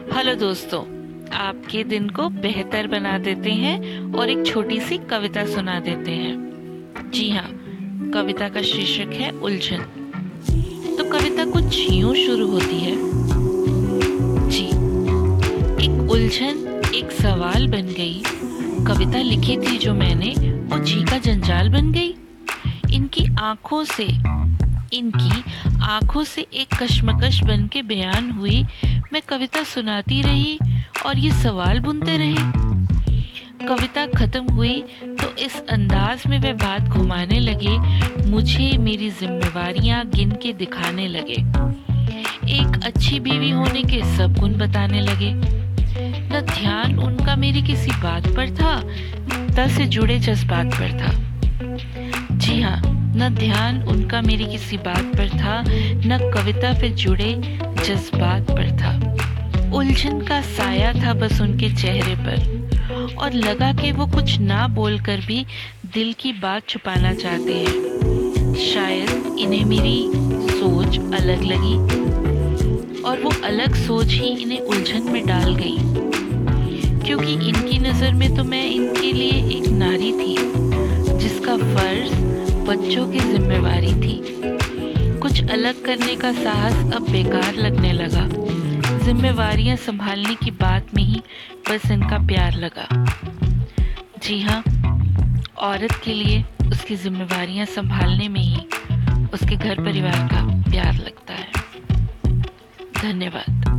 Hello दोस्तों, आपके दिन को बेहतर बना देते हैं और एक छोटी सी कविता सुना देते हैं। जी हाँ कविता का शीर्षक है उलझन। तो कविता कुछ यूँ शुरू होती है। जी, एक उलझन, एक सवाल बन गई। कविता लिखी थी जो मैंने वो जी का जंजाल बन गई। इनकी आँखों से, इनकी आँखों से एक कश्मकश बन के बयान हुई मैं कविता सुनाती रही और ये सवाल बुनते रहे। कविता खत्म हुई तो इस अंदाज में वे बात घुमाने लगे, मुझे मेरी जिम्मेवारियाँ गिन के दिखाने लगे। एक अच्छी बीवी होने के सब गुण बताने लगे। न ध्यान उनका मेरी किसी बात पर था, न से जुड़े जज्बात पर था। न ध्यान उनका मेरी किसी बात पर था, न कविता पे जुड़े जज्बात पर था। उलझन का साया था बस उनके चेहरे पर, और लगा कि वो कुछ ना बोलकर भी दिल की बात छुपाना चाहते हैं। शायद इन्हें मेरी सोच अलग लगी, और वो अलग सोच ही इन्हें उलझन में डाल गई। क्योंकि इनकी नज़र में तो मैं इनके लिए एक नारी थी, जिसका फ़र्ज़ बच्चों की जिम्मेवारी थी। कुछ अलग करने का साहस अब बेकार लगने लगा। जिम्मेवारियाँ संभालने की बात में ही बस इनका प्यार लगा। जी हाँ औरत के लिए उसकी जिम्मेवारियाँ संभालने में ही उसके घर परिवार का प्यार लगता है। धन्यवाद।